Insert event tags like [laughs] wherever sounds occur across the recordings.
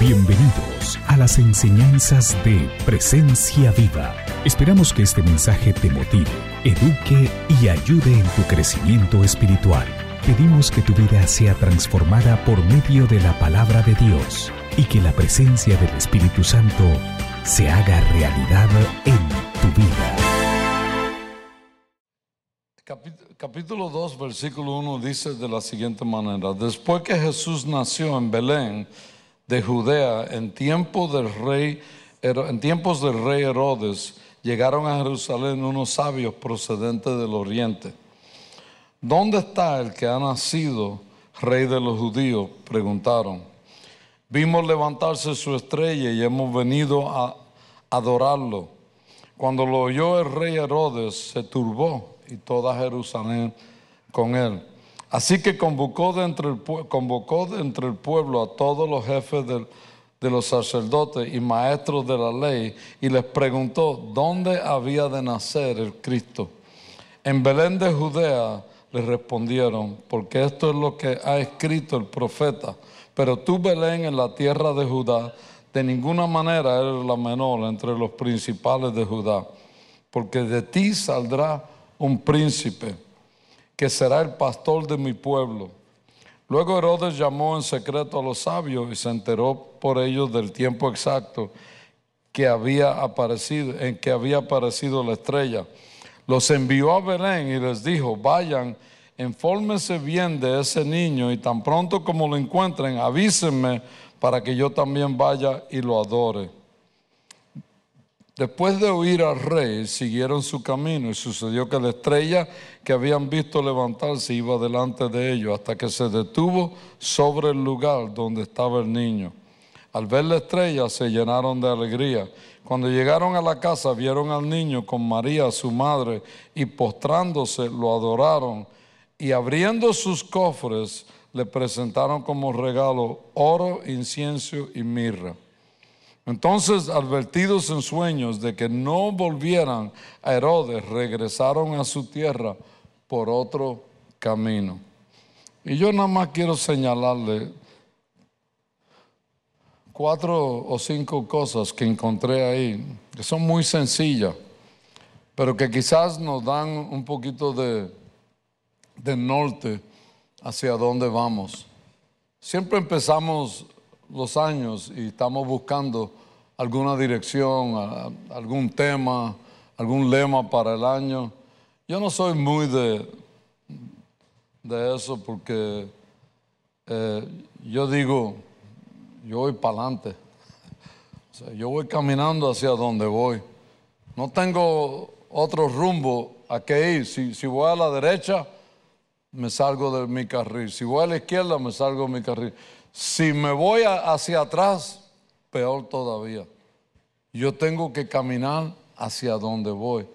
Bienvenidos a las enseñanzas de Presencia Viva. Esperamos que este mensaje te motive, eduque y ayude en tu crecimiento espiritual. Pedimos que tu vida sea transformada por medio de la palabra de Dios y que la presencia del Espíritu Santo se haga realidad en tu vida. Capítulo 2, versículo 1 dice de la siguiente manera, después que Jesús nació en Belén de Judea, en, del rey, en tiempos del rey Herodes, llegaron a Jerusalén unos sabios procedentes del oriente. ¿Dónde está el que ha nacido rey de los judíos? Preguntaron. Vimos levantarse su estrella y hemos venido a adorarlo. Cuando lo oyó el rey Herodes, se turbó y toda Jerusalén con él. Así que convocó entre el, convocó entre el pueblo a todos los jefes de los sacerdotes y maestros de la ley y les preguntó dónde había de nacer el Cristo. En Belén de Judea le respondieron, porque esto es lo que ha escrito el profeta. Pero tú, Belén, en la tierra de Judá, de ninguna manera eres la menor entre los principales de Judá, porque de ti saldrá un príncipe que será el pastor de mi pueblo. Luego Herodes llamó en secreto a los sabios y se enteró por ellos del tiempo exacto que había aparecido, en que había aparecido la estrella. Los envió a Belén y les dijo, vayan, infórmense bien de ese niño y tan pronto como lo encuentren, avísenme para que yo también vaya y lo adore. Después de oír al rey, siguieron su camino y sucedió que la estrella que habían visto levantarse iba delante de ellos hasta que se detuvo sobre el lugar donde estaba el niño. Al ver la estrella se llenaron de alegría. Cuando llegaron a la casa vieron al niño con María, su madre, y postrándose lo adoraron y abriendo sus cofres le presentaron como regalo oro, incienso y mirra. Entonces, advertidos en sueños de que no volvieran a Herodes, regresaron a su tierra por otro camino. Y yo nada más quiero señalarle cuatro o cinco cosas que encontré ahí, que son muy sencillas, pero que quizás nos dan un poquito de, norte hacia dónde vamos. Siempre empezamos los años y estamos buscando alguna dirección, algún tema, algún lema para el año. Yo no soy muy de, de eso porque eh, yo digo, yo voy para adelante. yo voy caminando hacia donde voy. No tengo otro rumbo a qué ir. Si, si voy a la derecha, me salgo de mi carril. Si voy a la izquierda, me salgo de mi carril. Si me voy hacia atrás, peor todavía. Yo tengo que caminar hacia donde voy.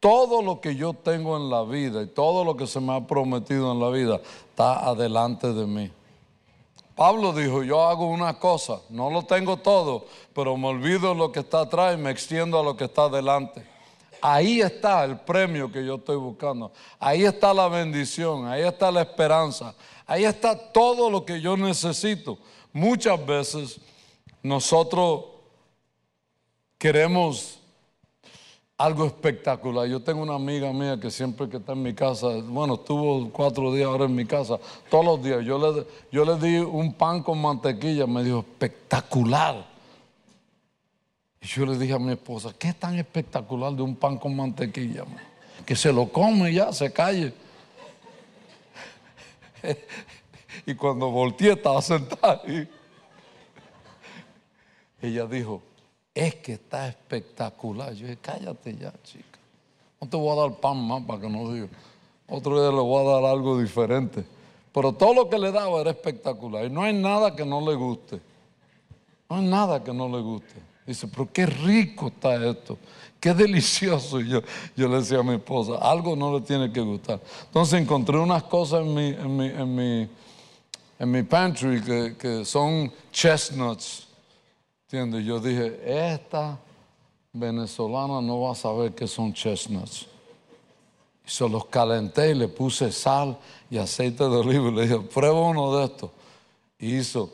Todo lo que yo tengo en la vida y todo lo que se me ha prometido en la vida está adelante de mí. Pablo dijo, yo hago una cosa, no lo tengo todo, pero me olvido lo que está atrás y me extiendo a lo que está adelante. Ahí está el premio que yo estoy buscando. Ahí está la bendición, ahí está la esperanza, ahí está todo lo que yo necesito. Muchas veces nosotros queremos algo espectacular. Yo tengo una amiga mía que siempre que está en mi casa, bueno, estuvo cuatro días ahora en mi casa, todos los días, yo le, yo le di un pan con mantequilla, me dijo, espectacular. Y yo le dije a mi esposa, ¿qué tan espectacular de un pan con mantequilla? Que se lo come ya, se calle. [laughs] y cuando volteé estaba sentada y ella dijo, es que está espectacular. Yo dije, cállate ya, chica. No te voy a dar pan más para que no diga. Otro día le voy a dar algo diferente. Pero todo lo que le daba era espectacular. Y no hay nada que no le guste. No hay nada que no le guste. Dice, pero qué rico está esto, qué delicioso. Y yo, yo le decía a mi esposa, algo no le tiene que gustar. Entonces encontré unas cosas en mi, en mi, en mi, en mi pantry que, que son chestnuts. ¿Entiendes? Yo dije, esta venezolana no va a saber qué son chestnuts. Y se los calenté y le puse sal y aceite de oliva y le dije, prueba uno de estos. Y hizo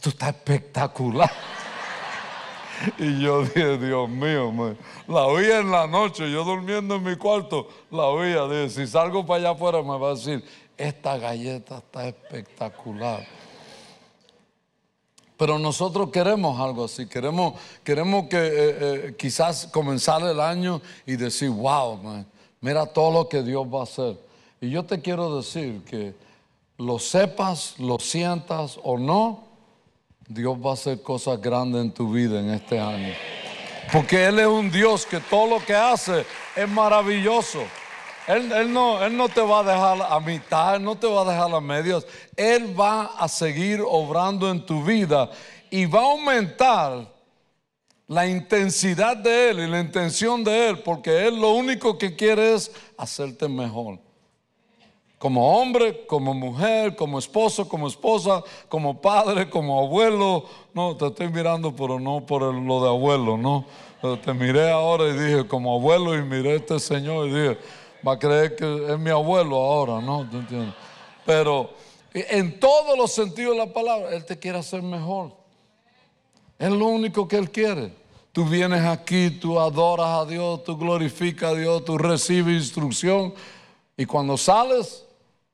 esto está espectacular. Y yo dije, Dios mío, la oía en la noche, yo durmiendo en mi cuarto, la oía. Dije, si salgo para allá afuera me va a decir, esta galleta está espectacular. Pero nosotros queremos algo así, queremos, queremos que eh, eh, quizás comenzar el año y decir, wow, mira todo lo que Dios va a hacer. Y yo te quiero decir que lo sepas, lo sientas o no, Dios va a hacer cosas grandes en tu vida en este año. Porque Él es un Dios que todo lo que hace es maravilloso. Él, no, él no te va a dejar a mitad, Él no te va a dejar a medios. Él va a seguir obrando en tu vida y va a aumentar la intensidad de Él y la intención de Él, porque Él lo único que quiere es hacerte mejor como hombre, como mujer, como esposo, como esposa, como padre, como abuelo. No, te estoy mirando, pero no por lo de abuelo, no. te miré ahora y dije, como abuelo, y miré a este señor y dije, va a creer que es mi abuelo ahora, ¿no? ¿Te entiendes? Pero en todos los sentidos de la palabra, Él te quiere hacer mejor. Es lo único que Él quiere. Tú vienes aquí, tú adoras a Dios, tú glorificas a Dios, tú recibes instrucción. Y cuando sales,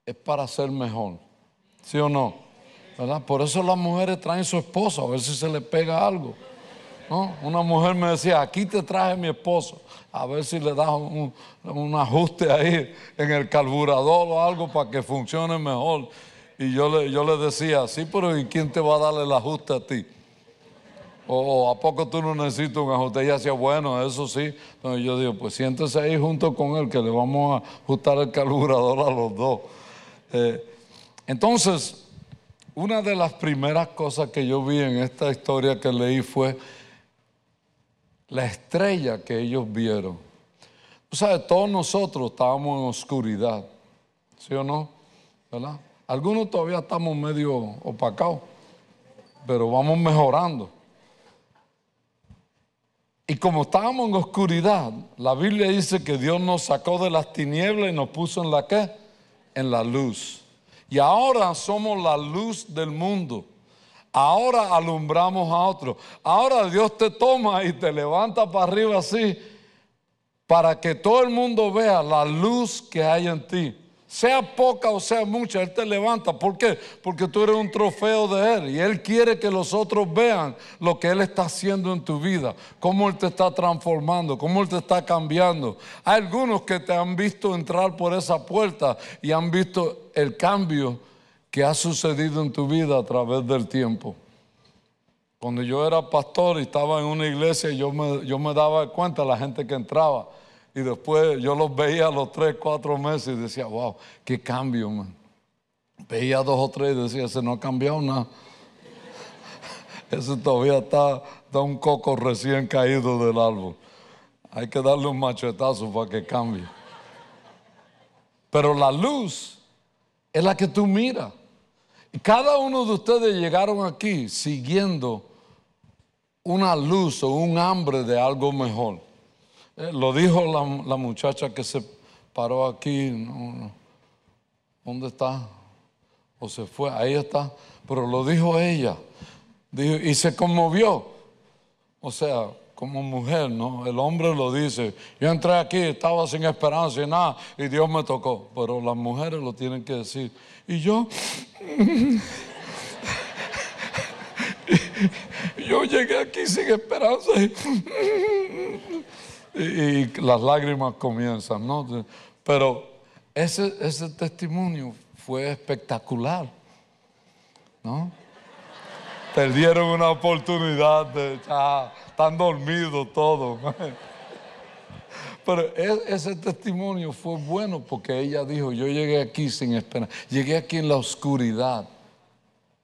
es para ser mejor. ¿Sí o no? ¿Verdad? Por eso las mujeres traen su esposo, a ver si se le pega algo. ¿No? Una mujer me decía, aquí te traje mi esposo, a ver si le das un, ajuste ahí en el carburador o algo para que funcione mejor. Y yo le, yo le decía, sí, pero ¿y quién te va a darle el ajuste a ti? O, a poco tú no necesitas un ajuste. Ella decía, bueno, eso sí. Entonces yo digo, pues siéntese ahí junto con él que le vamos a ajustar el carburador a los dos. Eh, entonces, una de las primeras cosas que yo vi en esta historia que leí fue la estrella que ellos vieron. Tú sabes, todos nosotros estábamos en oscuridad, ¿sí o no? ¿Verdad? Algunos todavía estamos medio opacados, pero vamos mejorando. Y como estábamos en oscuridad, la Biblia dice que Dios nos sacó de las tinieblas y nos puso en la qué? En la luz. Y ahora somos la luz del mundo. Ahora alumbramos a otros. Ahora Dios te toma y te levanta para arriba así para que todo el mundo vea la luz que hay en ti sea poca o sea mucha, Él te levanta. ¿Por qué? Porque tú eres un trofeo de Él y Él quiere que los otros vean lo que Él está haciendo en tu vida, cómo Él te está transformando, cómo Él te está cambiando. Hay algunos que te han visto entrar por esa puerta y han visto el cambio que ha sucedido en tu vida a través del tiempo. Cuando yo era pastor y estaba en una iglesia, yo me, yo me daba cuenta de la gente que entraba y después yo los veía a los tres, cuatro meses y decía, wow, qué cambio, man. Veía dos o tres y decía, ese no ha cambiado nada. [laughs] Ese todavía está, está un coco recién caído del árbol. Hay que darle un machetazo para que cambie. Pero la luz es la que tú miras. Y cada uno de ustedes llegaron aquí siguiendo una luz o un hambre de algo mejor. Eh, lo dijo la, muchacha que se paró aquí. ¿Dónde está? O se fue, ahí está. Pero lo dijo ella. Y se conmovió. O sea, como mujer, ¿no? El hombre lo dice. Yo entré aquí, estaba sin esperanza y nada, y Dios me tocó. Pero las mujeres lo tienen que decir. Y yo, [laughs] yo llegué aquí sin esperanza y, [laughs] las lágrimas comienzan, ¿no? Pero ese, ese testimonio fue espectacular, ¿no? Perdieron una oportunidad de ya, están dormidos todos. Pero e, ese testimonio fue bueno porque ella dijo, yo llegué aquí sin esperanza, llegué aquí en la oscuridad.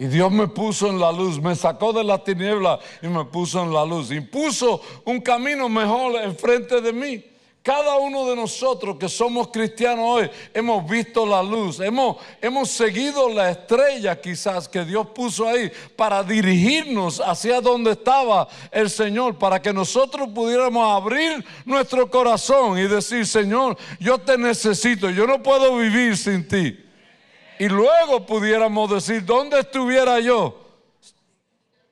Y Dios me puso en la luz, me sacó de la tiniebla y me puso en la luz. Y puso un camino mejor enfrente de mí. Cada uno de nosotros que somos cristianos hoy hemos visto la luz, hemos, hemos seguido la estrella quizás que Dios puso ahí para dirigirnos hacia donde estaba el Señor, para que nosotros pudiéramos abrir nuestro corazón y decir, Señor, yo te necesito, yo no puedo vivir sin ti y luego pudiéramos decir, ¿dónde estuviera yo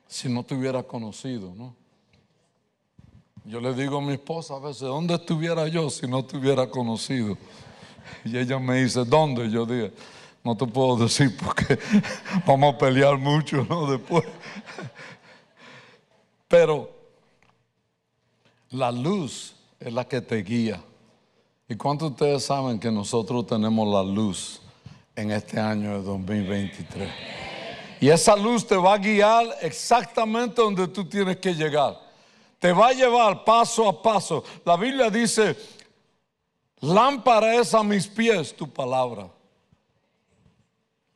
si no te hubiera conocido, ¿no? Yo le digo a mi esposa a veces, ¿dónde estuviera yo si no te hubiera conocido? Y ella me dice, ¿dónde? Yo dije, no te puedo decir porque [laughs] vamos a pelear mucho, ¿no? Después. Pero la luz es la que te guía. ¿Y cuántos de ustedes saben que nosotros tenemos la luz en este año de 2023? Y esa luz te va a guiar exactamente donde tú tienes que llegar. Te va a llevar paso a paso. La Biblia dice, lámpara es a mis pies tu palabra.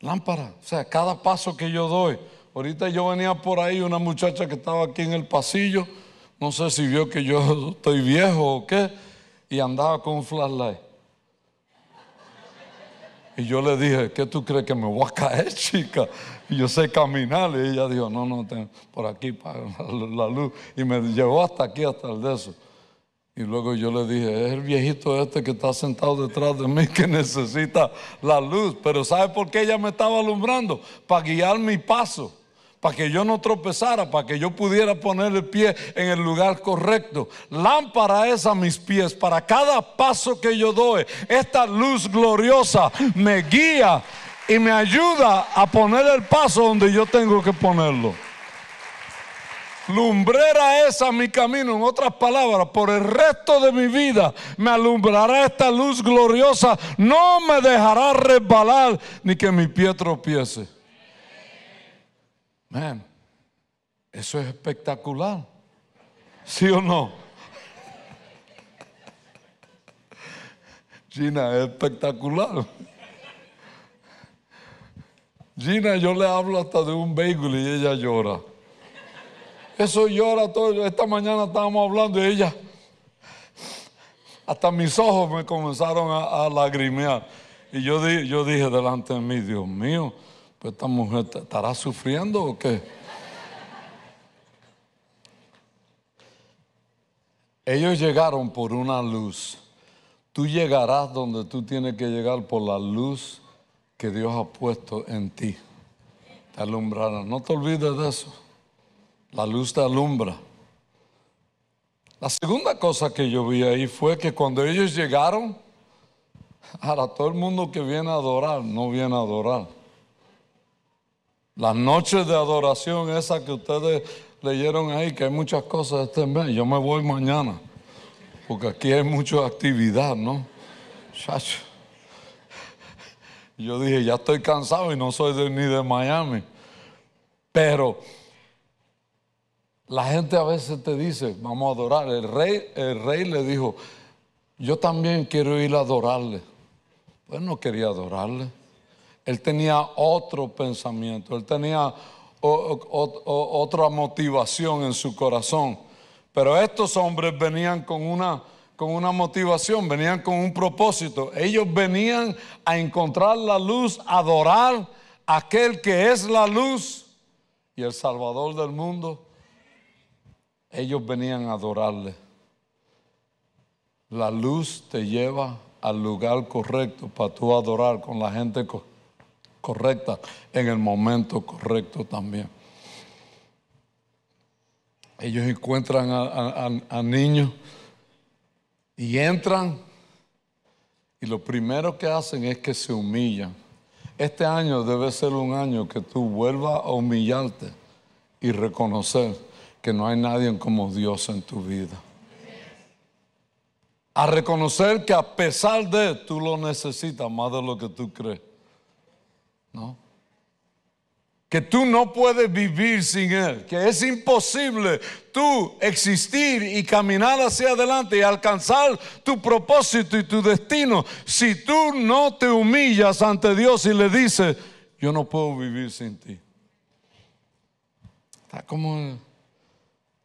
Lámpara. O sea, cada paso que yo doy. Ahorita yo venía por ahí, una muchacha que estaba aquí en el pasillo, no sé si vio que yo [laughs] estoy viejo o qué, y andaba con un flashlight. Y yo le dije, ¿qué tú crees que me voy a caer, [laughs] chica? Y yo sé caminar. Y ella dijo, no, no, por aquí para [laughs] la luz. Y me llevó hasta aquí, hasta el de eso. Y luego yo le dije, es el viejito este que está sentado detrás de mí [laughs] que necesita la luz. Pero ¿sabe por qué ella me estaba alumbrando? Para guiar mi paso para que yo no tropezara, para que yo pudiera poner el pie en el lugar correcto. Lámpara es a mis pies, para cada paso que yo doy, esta luz gloriosa me guía y me ayuda a poner el paso donde yo tengo que ponerlo. Lumbrera es a mi camino, en otras palabras, por el resto de mi vida me alumbrará esta luz gloriosa, no me dejará resbalar ni que mi pie tropiece. Man, eso es espectacular. ¿Sí o no? Gina, es espectacular. Gina, yo le hablo hasta de un vehículo y ella llora. Eso llora todo. Esta mañana estábamos hablando de ella. Hasta mis ojos me comenzaron a, lagrimear. Y yo, yo dije delante de mí, Dios mío, esta mujer estará sufriendo o qué? Ellos llegaron por una luz. Tú llegarás donde tú tienes que llegar por la luz que Dios ha puesto en ti. Te alumbrará. No te olvides de eso. La luz te alumbra. La segunda cosa que yo vi ahí fue que cuando ellos llegaron, ahora todo el mundo que viene a adorar no viene a adorar. Las noches de adoración, esas que ustedes leyeron ahí, que hay muchas cosas este mes, yo me voy mañana, porque aquí hay mucha actividad, ¿no? Chacho. Yo dije, ya estoy cansado y no soy ni de Miami. Pero la gente a veces te dice, vamos a adorar. El rey, el rey le dijo, yo también quiero ir a adorarle. Pues no quería adorarle. Él tenía otro pensamiento, él tenía otra motivación en su corazón. Pero estos hombres venían con una, con una motivación, venían con un propósito. Ellos venían a encontrar la luz, a adorar a aquel que es la luz y el Salvador del mundo. Ellos venían a adorarle. La luz te lleva al lugar correcto para tú adorar con la gente correcta correcta en el momento correcto también. Ellos encuentran a, niños y entran y lo primero que hacen es que se humillan. Este año debe ser un año que tú vuelvas a humillarte y reconocer que no hay nadie como Dios en tu vida. A reconocer que a pesar de tú lo necesitas más de lo que tú crees. ¿No? Que tú no puedes vivir sin Él, que es imposible tú existir y caminar hacia adelante y alcanzar tu propósito y tu destino si tú no te humillas ante Dios y le dices, yo no puedo vivir sin ti. Está como...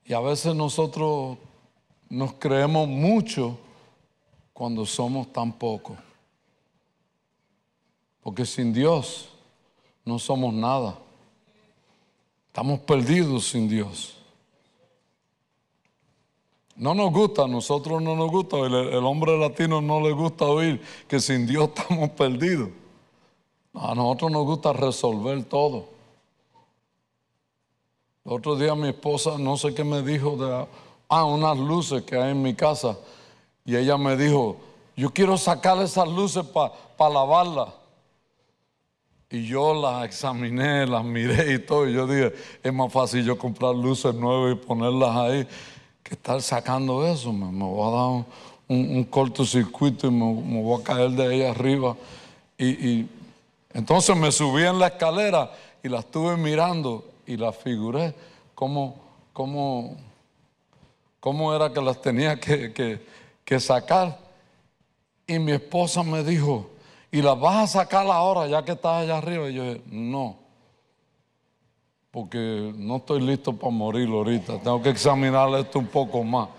Y a veces nosotros nos creemos mucho cuando somos tan pocos. Porque sin Dios no somos nada. Estamos perdidos sin Dios. No nos gusta, a nosotros no nos gusta, el, hombre latino no le gusta oír que sin Dios [laughs] estamos perdidos. A nosotros nos gusta resolver todo. El otro día mi esposa, no sé qué me dijo, de, ah, unas luces que hay en mi casa. Y ella me dijo, yo quiero sacar esas luces para lavarlas. Y yo las examiné, las miré y todo. Y yo dije, es más fácil yo comprar luces nuevas y ponerlas ahí que estar sacando eso. Me, voy a dar un, cortocircuito y me, voy a caer de ahí arriba. Y, entonces me subí en la escalera y la estuve mirando y la figuré cómo, cómo, cómo era que las tenía que, que sacar. Y mi esposa me dijo, y las vas a sacar ahora ya que estás allá arriba. Y yo dije, no, porque no estoy listo para morir ahorita. Tengo que examinar esto un poco más.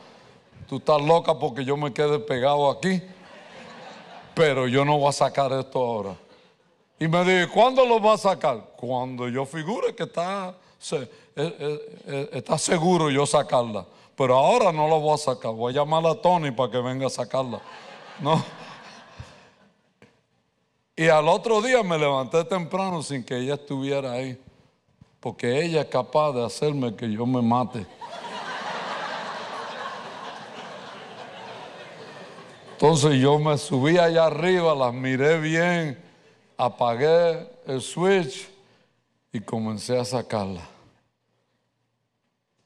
Tú estás loca porque yo me quede pegado aquí, pero yo no voy a sacar esto ahora. Y me dije, ¿cuándo lo vas a sacar? Cuando yo figure que está, eh, eh, eh, está seguro yo sacarla. Pero ahora no lo voy a sacar. Voy a llamar a Tony para que venga a sacarla. No. Y al otro día me levanté temprano sin que ella estuviera ahí, porque ella es capaz de hacerme que yo me mate. Entonces yo me subí allá arriba, las miré bien, apagué el switch y comencé a sacarla.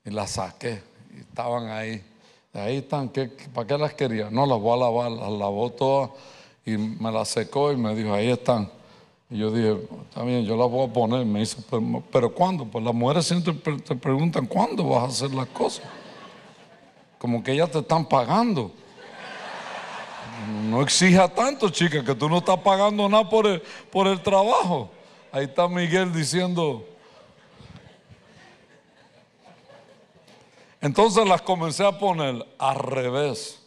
Y las saqué, y estaban ahí. Ahí están, ¿para qué las quería? No, las voy a lavar, las lavó todas y me la secó y me dijo, ahí están. Y yo dije, está bien, yo las voy a poner. Me dice, pero, ¿cuándo? Pues las mujeres siempre te preguntan, ¿cuándo vas a hacer las cosas? Como que ellas te están pagando. No exija tanto, chica, que tú no estás pagando nada por el, por el trabajo. Ahí está Miguel diciendo. Entonces las comencé a poner al revés.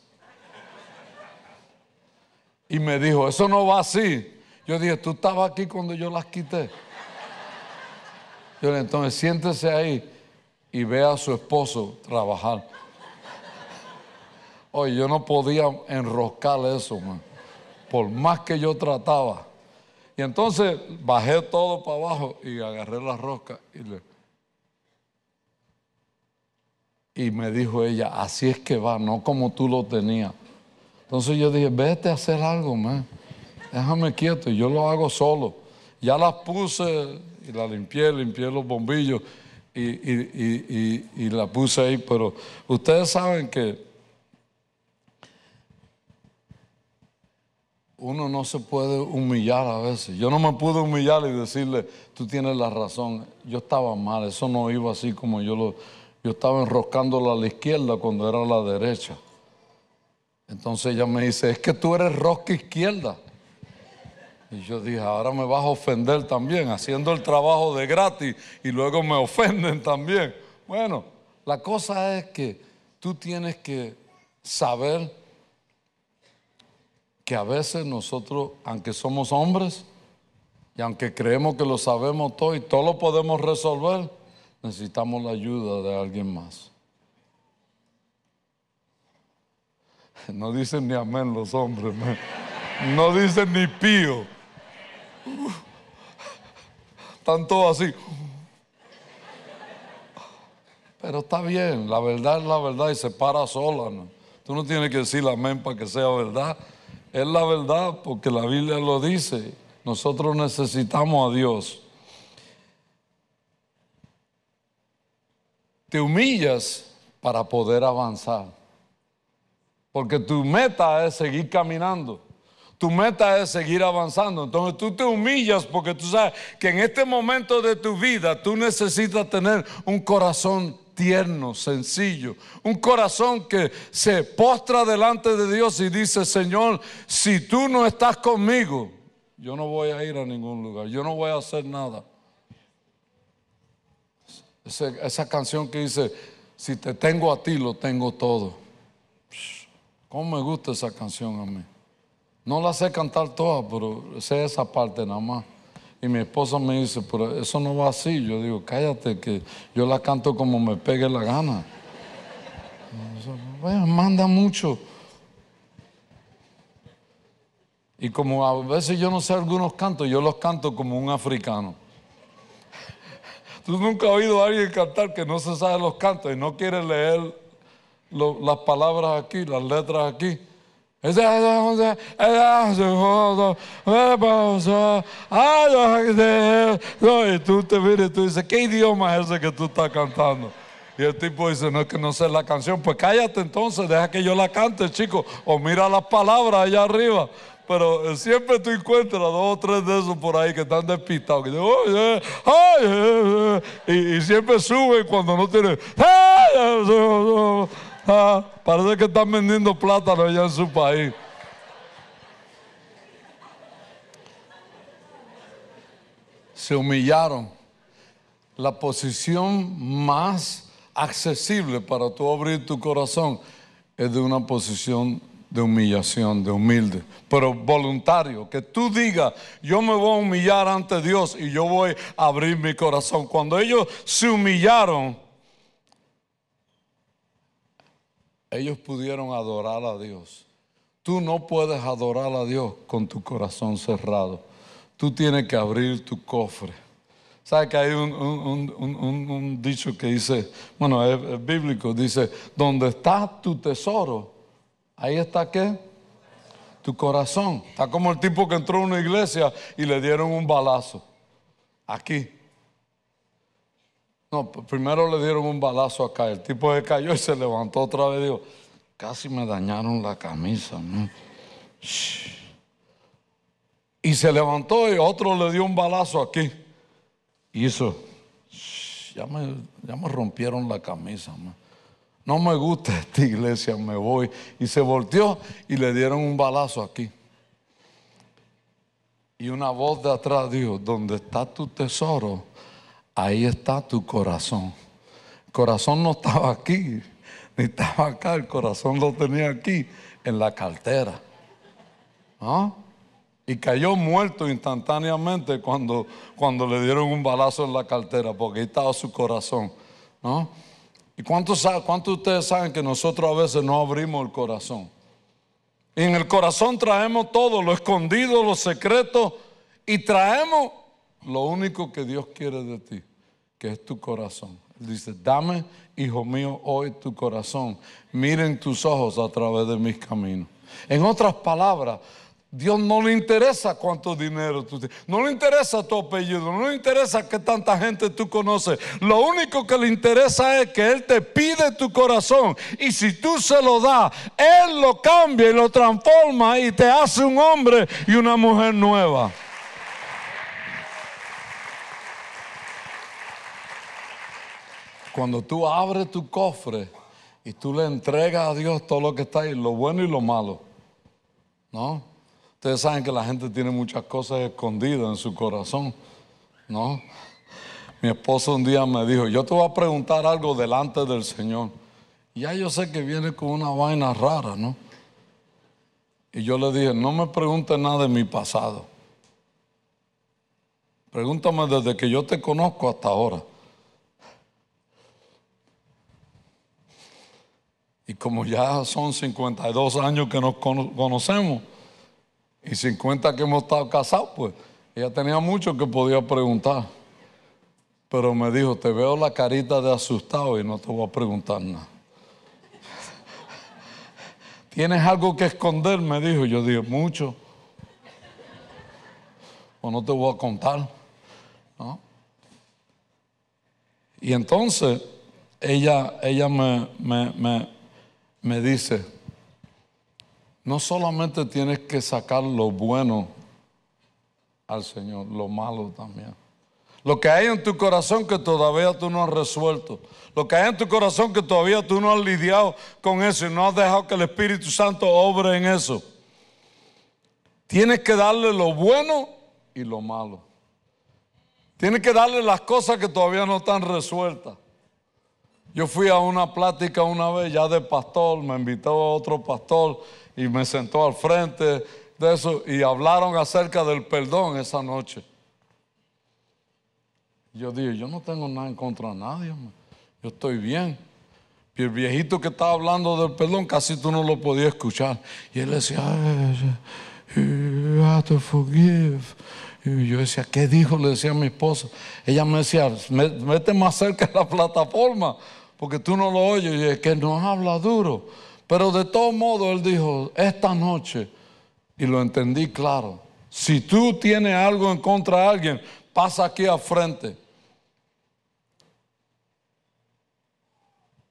Y me dijo, eso no va así. Yo dije, tú estabas aquí cuando yo las quité. Yo le entonces siéntese ahí y ve a su esposo trabajar. Oye, yo no podía enroscar eso, por más que yo trataba. Y entonces bajé todo para abajo y agarré la rosca y le... Y me dijo ella, así es que va, no como tú lo tenías. Entonces yo dije, vete a hacer algo, man. Déjame quieto, yo lo hago solo. Ya las puse y la limpié, limpié los bombillos y, y, y la puse ahí, pero ustedes saben que uno no se puede humillar a veces. Yo no me pude humillar y decirle, tú tienes la razón, yo estaba mal, eso no iba así como yo lo, yo estaba enroscándola a la izquierda cuando era a la derecha. Entonces ella me dice, es que tú eres rosca izquierda. Y yo dije, ahora me vas a ofender también, haciendo el trabajo de gratis y luego me ofenden también. Bueno, la cosa es que tú tienes que saber que a veces nosotros, aunque somos hombres y aunque creemos que lo sabemos todo y todo lo podemos resolver, necesitamos la ayuda de alguien más. [laughs] No dicen ni amén los hombres. No dicen ni pío. [laughs] Están todos así. Pero está bien, la verdad es la verdad y se para sola. ¿no? Tú no tienes que decir amén para que sea verdad. Es la verdad porque la Biblia lo dice. Nosotros necesitamos a Dios. Te humillas para poder avanzar. Porque tu meta es seguir caminando. Tu meta es seguir avanzando. Entonces tú te humillas porque tú sabes que en este momento de tu vida tú necesitas tener un corazón tierno, sencillo. Un corazón que se postra delante de Dios y dice, Señor, si tú no estás conmigo, yo no voy a ir a ningún lugar. Yo no voy a hacer nada. Esa, canción que dice, si te tengo a ti, lo tengo todo. ¿Cómo me gusta esa canción a mí? No la sé cantar toda, pero sé esa parte nada más. Y mi esposa me dice, pero eso no va así. Yo digo, cállate, que yo la canto como me pegue la gana. Bueno, manda mucho. Y como a veces yo no sé algunos cantos, yo los canto como un africano. [laughs] Tú nunca has oído a alguien cantar que no se sabe los cantos y no quiere leer las palabras aquí, las letras aquí. Y tú te miras y tú dices, ¿qué idioma es ese que tú estás cantando? Y el tipo dice, no es que no sé la canción. Pues cállate entonces, deja que yo la cante, chico. O mira las palabras allá arriba. Pero eh, siempre tú encuentras dos o tres de esos por ahí que están despistados. Que dicen, ay, y, y, siempre suben cuando no tienen. [laughs] Ah, parece que están vendiendo plátano allá en su país. Se humillaron. La posición más accesible para tú abrir tu corazón es de una posición de humillación, de humilde, pero voluntario, que tú digas, yo me voy a humillar ante Dios y yo voy a abrir mi corazón. Cuando ellos se humillaron, ellos pudieron adorar a Dios. Tú no puedes adorar a Dios con tu corazón cerrado. Tú tienes que abrir tu cofre ¿Sabe que hay un, dicho que dice, bueno, es, bíblico, dice, donde está tu tesoro, ahí está qué? Tu corazón. Está como el tipo que entró a una iglesia y le dieron un balazo. Aquí. No, primero le dieron un balazo acá. El tipo se cayó y se levantó otra vez dijo, casi me dañaron la camisa. Y se levantó y otro le dio un balazo aquí. Y eso, ya me, ya me rompieron la camisa. No me gusta esta iglesia, me voy. Y se volteó y le dieron un balazo aquí. Y una voz de atrás dijo, donde está tu tesoro, ahí está tu corazón. El corazón no estaba aquí, ni estaba acá, el corazón lo tenía aquí, en la cartera. ¿Ah? Y cayó muerto instantáneamente cuando, cuando le dieron un balazo en la cartera, porque ahí estaba su corazón. ¿no? ¿Y cuántos, cuántos de ustedes saben que nosotros a veces no abrimos el corazón? Y en el corazón traemos todo, lo escondido, lo secreto, y traemos lo único que Dios quiere de ti, que es tu corazón. Él dice, dame, hijo mío, hoy tu corazón. Miren tus ojos a través de mis caminos. En otras palabras, Dios no le interesa cuánto dinero tú tienes, no le interesa tu apellido, no le interesa que tanta gente tú conoces. Lo único que le interesa es que Él te pide tu corazón y si tú se lo das, Él lo cambia y lo transforma y te hace un hombre y una mujer nueva. Cuando tú abres tu cofre y tú le entregas a Dios todo lo que está ahí, lo bueno y lo malo, ¿no? Ustedes saben que la gente tiene muchas cosas escondidas en su corazón, ¿no? Mi esposo un día me dijo, yo te voy a preguntar algo delante del Señor. Ya yo sé que viene con una vaina rara, ¿no? Y yo le dije, no me preguntes nada de mi pasado. Pregúntame desde que yo te conozco hasta ahora. Y como ya son 52 años que nos conocemos, y 50 que hemos estado casados, pues ella tenía mucho que podía preguntar. Pero me dijo, te veo la carita de asustado y no te voy a preguntar nada. [laughs] ¿Tienes algo que esconder? Me dijo. Yo dije, mucho. [laughs] O no te voy a contar. Y entonces ella, ella me dice, no solamente tienes que sacar lo bueno al Señor, lo malo también. Lo que hay en tu corazón que todavía tú no has resuelto. Lo que hay en tu corazón que todavía tú no has lidiado con eso y no has dejado que el Espíritu Santo obre en eso. Tienes que darle lo bueno y lo malo. Tienes que darle las cosas que todavía no están resueltas. Yo fui a una plática una vez ya de pastor, me invitó a otro pastor y me sentó al frente de eso y hablaron acerca del perdón esa noche. Yo dije, yo no tengo nada en contra de nadie, yo estoy bien. Y el viejito que estaba hablando del perdón casi tú no lo podías escuchar. Y él decía, you have to forgive, Y yo decía, ¿qué dijo? Le decía a mi esposa. Ella me decía, vete más cerca de la plataforma, porque tú no lo oyes. Y es que no habla duro. Pero de todo modo, él dijo, esta noche, y lo entendí claro, si tú tienes algo en contra de alguien, pasa aquí al frente.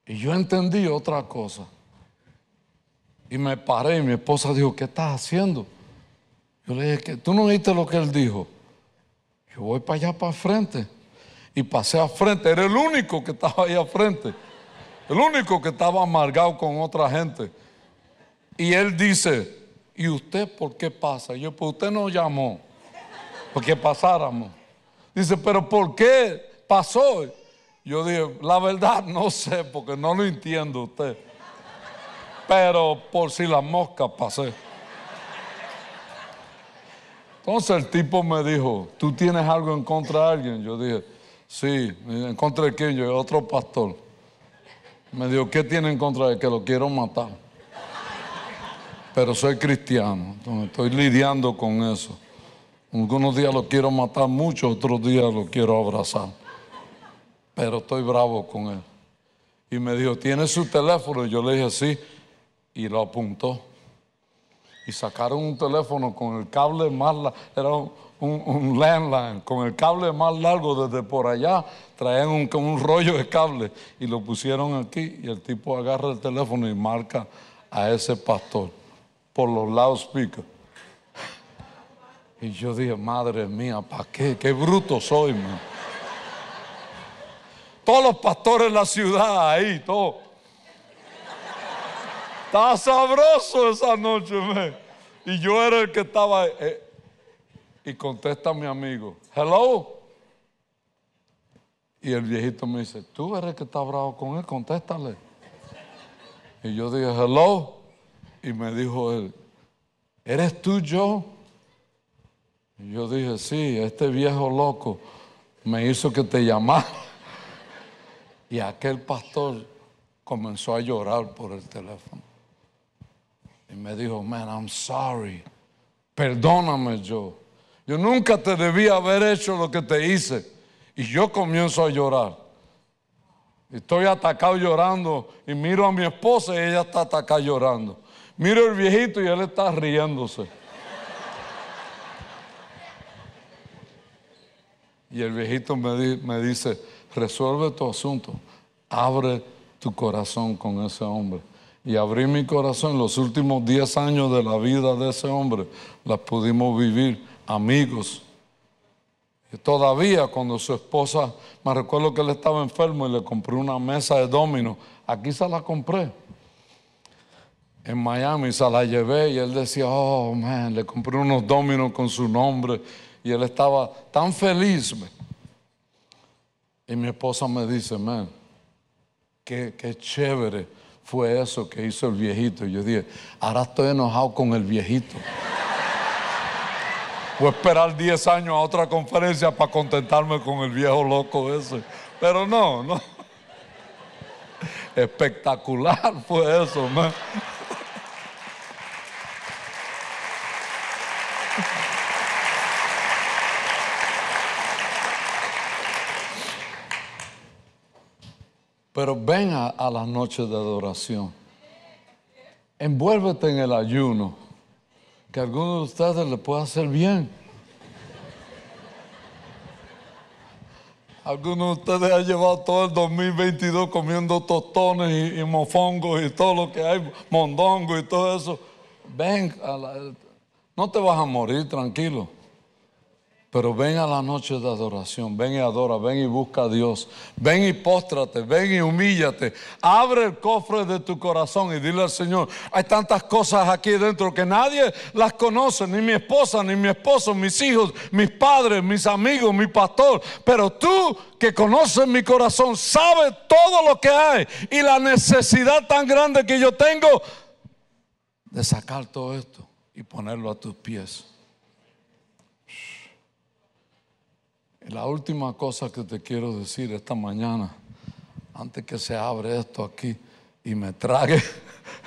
Y yo entendí otra cosa. Y me paré y mi esposa dijo, ¿qué estás haciendo? Yo le dije, ¿tú no oíste lo que él dijo? Yo voy para allá, para frente. Y pasé al frente. Era el único que estaba ahí al frente. El único que estaba amargado con otra gente. Y él dice, ¿y usted por qué pasa? yo, pues usted nos llamó. Porque pasáramos. Dice, pero ¿por qué pasó? Yo dije, la verdad no sé, porque no lo entiendo usted. Pero por si la mosca pasé. Entonces el tipo me dijo, ¿tú tienes algo en contra de alguien? Yo dije, sí, ¿en contra de quién? Yo, otro pastor. Me dijo, ¿qué tiene en contra de que lo quiero matar? Pero soy cristiano, entonces estoy lidiando con eso. Algunos días lo quiero matar mucho, otros días lo quiero abrazar. Pero estoy bravo con él. Y me dijo, ¿tiene su teléfono? Y yo le dije, sí. Y lo apuntó y sacaron un teléfono con el cable más era un, landline, con el cable más largo desde por allá, traían un, un rollo de cable y lo pusieron aquí y el tipo agarra el teléfono y marca a ese pastor por los loudspeakers. Y yo dije, madre mía, ¿para qué? Qué bruto soy, man. Todos los pastores de la ciudad ahí, todo. Estaba sabroso esa noche, me. Y yo era el que estaba. Eh, y contesta mi amigo, hello. Y el viejito me dice, tú eres el que está bravo con él, contéstale. Y yo dije, hello. Y me dijo él, ¿eres tú yo? Y yo dije, sí, este viejo loco me hizo que te llamara. [laughs] Y aquel pastor comenzó a llorar por el teléfono. Y me dijo, man, I'm sorry. Perdóname yo. Yo nunca te debía haber hecho lo que te hice. Y yo comienzo a llorar. Estoy atacado llorando y miro a mi esposa y ella está atacada llorando. Miro al viejito y él está riéndose. Y el viejito me, me dice, resuelve tu asunto, abre tu corazón con ese hombre y abrí mi corazón. Los últimos 10 años de la vida de ese hombre las pudimos vivir amigos. Y todavía cuando su esposa, me recuerdo que él estaba enfermo y le compré una mesa de domino. Aquí se la compré. En Miami se la llevé y él decía, oh, man, le compré unos dominos con su nombre. Y él estaba tan feliz. Y mi esposa me dice, man, qué, qué chévere fue eso que hizo el viejito. Y yo dije, ahora estoy enojado con el viejito. A esperar 10 años a otra conferencia para contentarme con el viejo loco ese. Pero no, no. Espectacular fue eso, man. Pero ven a, las noches de adoración. Envuélvete en el ayuno, que a alguno de ustedes le pueda hacer bien. Algunos de ustedes han llevado todo el 2022 comiendo tostones y, mofongos y todo lo que hay, mondongo y todo eso. Ven, no te vas a morir, tranquilo. Pero ven a la noche de adoración, ven y adora, ven y busca a Dios, ven y póstrate, ven y humíllate. Abre el cofre de tu corazón y dile al Señor, hay tantas cosas aquí dentro que nadie las conoce, ni mi esposa, ni mi esposo, mis hijos, mis padres, mis amigos, mi pastor. Pero tú que conoces mi corazón, sabes todo lo que hay y la necesidad tan grande que yo tengo de sacar todo esto y ponerlo a tus pies. La última cosa que te quiero decir esta mañana, antes que se abre esto aquí y me trague,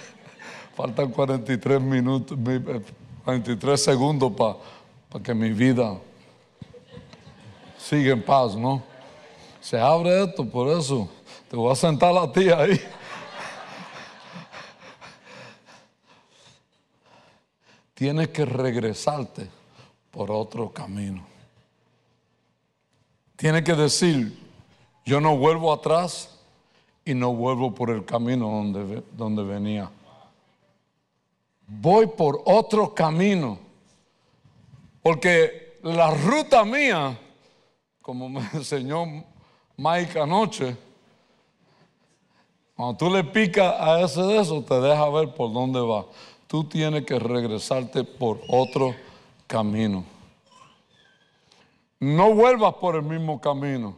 [laughs] faltan 43 minutos, 43 segundos para que mi vida sigue en paz, ¿no? Se abre esto, por eso te voy a sentar a ti ahí. [laughs] Tienes que regresarte por otro camino. Tienes que decir, yo no vuelvo atrás y no vuelvo por el camino donde, donde venía. Voy por otro camino. Porque la ruta mía, como me [laughs] enseñó Mike anoche, cuando tú le picas a ese de eso, te deja ver por dónde va. Tú tienes que regresarte por otro camino. No vuelvas por el mismo camino.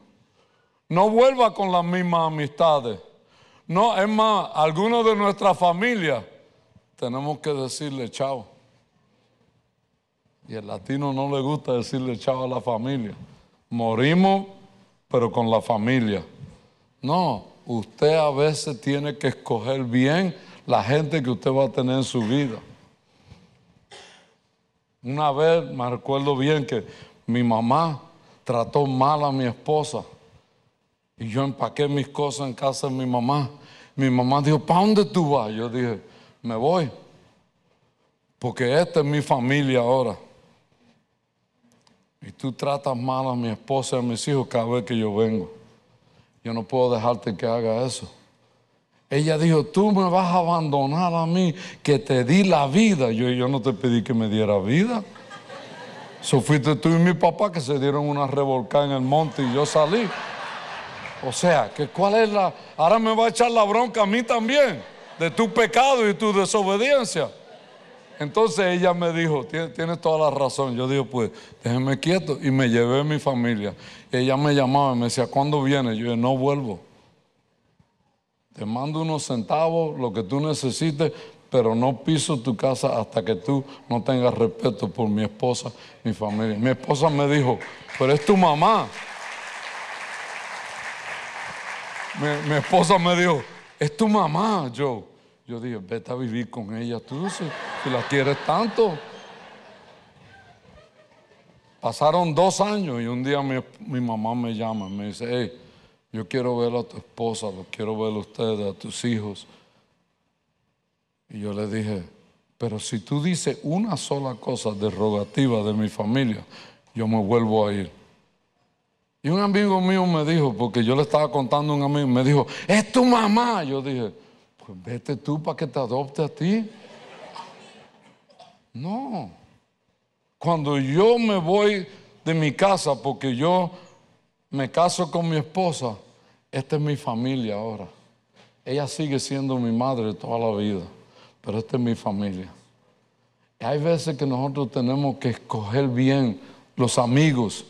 No vuelvas con las mismas amistades. No, es más, algunos de nuestra familia tenemos que decirle chao. Y el latino no le gusta decirle chao a la familia. Morimos, pero con la familia. No, usted a veces tiene que escoger bien la gente que usted va a tener en su vida. Una vez me recuerdo bien que mi mamá trató mal a mi esposa y yo empaqué mis cosas en casa de mi mamá. Mi mamá dijo, ¿para dónde tú vas? Yo dije, me voy, porque esta es mi familia ahora. Y tú tratas mal a mi esposa y a mis hijos cada vez que yo vengo. Yo no puedo dejarte que haga eso. Ella dijo, tú me vas a abandonar a mí, que te di la vida. Yo, yo no te pedí que me diera vida. Eso fuiste tú y mi papá que se dieron una revolcada en el monte y yo salí. O sea, que cuál es la... Ahora me va a echar la bronca a mí también, de tu pecado y tu desobediencia. Entonces ella me dijo, tienes toda la razón. Yo digo, pues déjeme quieto y me llevé a mi familia. ella me llamaba y me decía, ¿cuándo viene? Yo dije, no vuelvo. Te mando unos centavos, lo que tú necesites, pero no piso tu casa hasta que tú no tengas respeto por mi esposa, mi familia. Mi esposa me dijo, pero es tu mamá. Mi, esposa me dijo, es tu mamá, Joe. Yo dije, vete a vivir con ella tú, si, la quieres tanto. Pasaron dos años y un día mi, mamá me llama y me dice, hey, yo quiero ver a tu esposa, lo quiero ver a ustedes, a tus hijos. Y yo le dije, pero si tú dices una sola cosa derogativa de mi familia, yo me vuelvo a ir. Y un amigo mío me dijo, porque yo le estaba contando a un amigo, me dijo, es tu mamá. Yo dije, pues vete tú para que te adopte a ti. No. Cuando yo me voy de mi casa, porque yo me caso con mi esposa, esta es mi familia ahora. Ella sigue siendo mi madre toda la vida, pero esta es mi familia. Hay veces que nosotros tenemos que escoger bien los amigos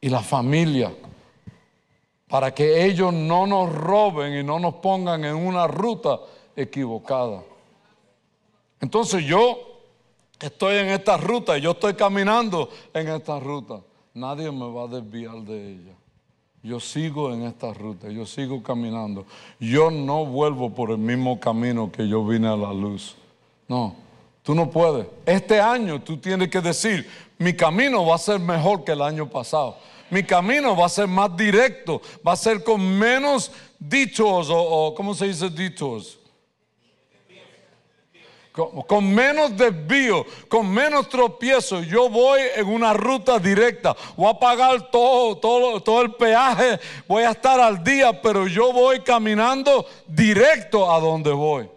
y la familia para que ellos no nos roben y no nos pongan en una ruta equivocada. Entonces yo estoy en esta ruta yo estoy caminando en esta ruta. Nadie me va a desviar de ella. Yo sigo en esta ruta, yo sigo caminando. Yo no vuelvo por el mismo camino que yo vine a la luz. No, tú no puedes. Este año tú tienes que decir, mi camino va a ser mejor que el año pasado. Mi camino va a ser más directo, va a ser con menos dichos o, ¿cómo se dice dichos? Con, menos desvío, con menos tropiezo, yo voy en una ruta directa. Voy a pagar todo, todo, todo el peaje, voy a estar al día, pero yo voy caminando directo a donde voy.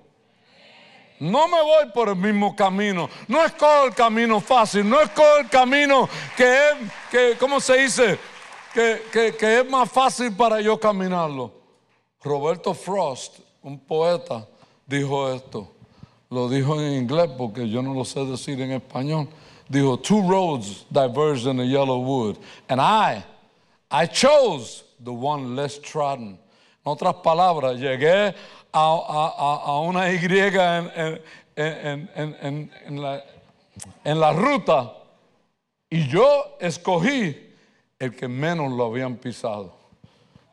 No me voy por el mismo camino. No escojo el camino fácil. No escojo el camino que es, que, ¿cómo se dice? Que, que, que es más fácil para yo caminarlo. Roberto Frost, un poeta, dijo esto lo dijo en inglés porque yo no lo sé decir en español. Dijo, two roads diverge in the yellow wood. And I, I chose the one less trodden. En otras palabras, llegué a, a, a una Y en, en, en, en, la, en la ruta y yo escogí el que menos lo habían pisado.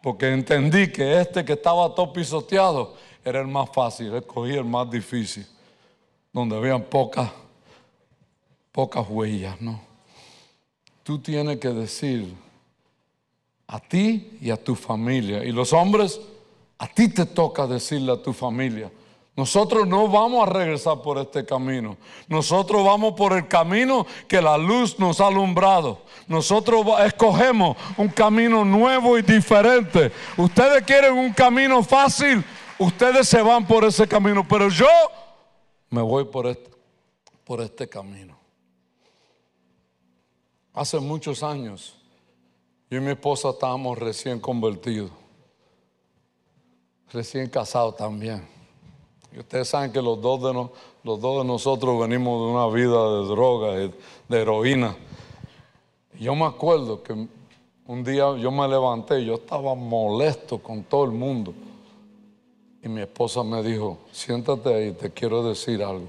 Porque entendí que este que estaba todo pisoteado era el más fácil, escogí el más difícil donde habían pocas, pocas huellas, ¿no? Tú tienes que decir, a ti y a tu familia. Y los hombres, a ti te toca decirle a tu familia. Nosotros no vamos a regresar por este camino. Nosotros vamos por el camino que la luz nos ha alumbrado. Nosotros escogemos un camino nuevo y diferente. Ustedes quieren un camino fácil, ustedes se van por ese camino, pero yo me voy por este, camino. Hace muchos años, yo y mi esposa estábamos recién convertidos, recién casados también. Y ustedes saben que los dos, de nosotros venimos de una vida de droga, de heroína. Yo me acuerdo que un día yo me levanté, yo estaba molesto con todo el mundo. Y mi esposa me dijo, siéntate ahí, te quiero decir algo.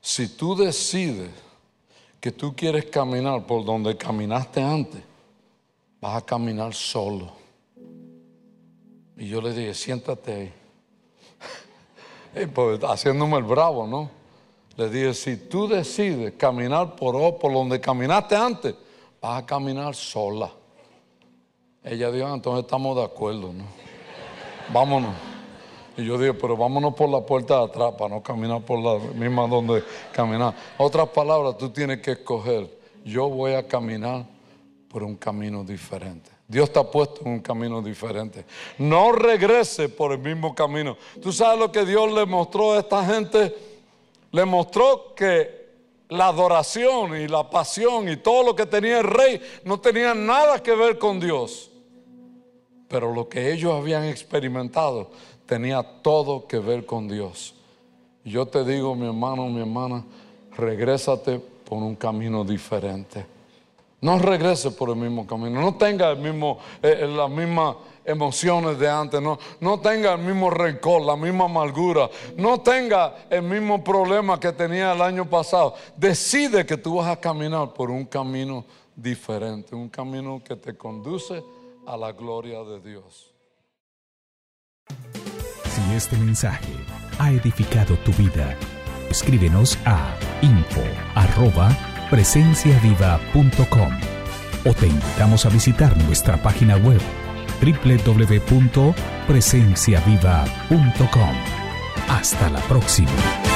Si tú decides que tú quieres caminar por donde caminaste antes, vas a caminar solo. Y yo le dije, siéntate ahí. [laughs] Pues, haciéndome el bravo, ¿no? Le dije, si tú decides caminar por, por donde caminaste antes, vas a caminar sola. Ella dijo, ah, entonces estamos de acuerdo, ¿no? Vámonos. Y yo dije, pero vámonos por la puerta de atrás para no caminar por la misma donde caminar. Otras palabras, tú tienes que escoger. Yo voy a caminar por un camino diferente. Dios te ha puesto en un camino diferente. No regrese por el mismo camino. Tú sabes lo que Dios le mostró a esta gente. Le mostró que la adoración y la pasión y todo lo que tenía el rey no tenía nada que ver con Dios. Pero lo que ellos habían experimentado tenía todo que ver con Dios. Yo te digo, mi hermano, mi hermana, regrésate por un camino diferente. No regrese por el mismo camino, no tenga el mismo, eh, eh, las mismas emociones de antes, no, no tenga el mismo rencor, la misma amargura, no tenga el mismo problema que tenía el año pasado. Decide que tú vas a caminar por un camino diferente, un camino que te conduce a la gloria de Dios. Si este mensaje ha edificado tu vida, escríbenos a info presenciaviva.com o te invitamos a visitar nuestra página web www.presenciaviva.com. Hasta la próxima.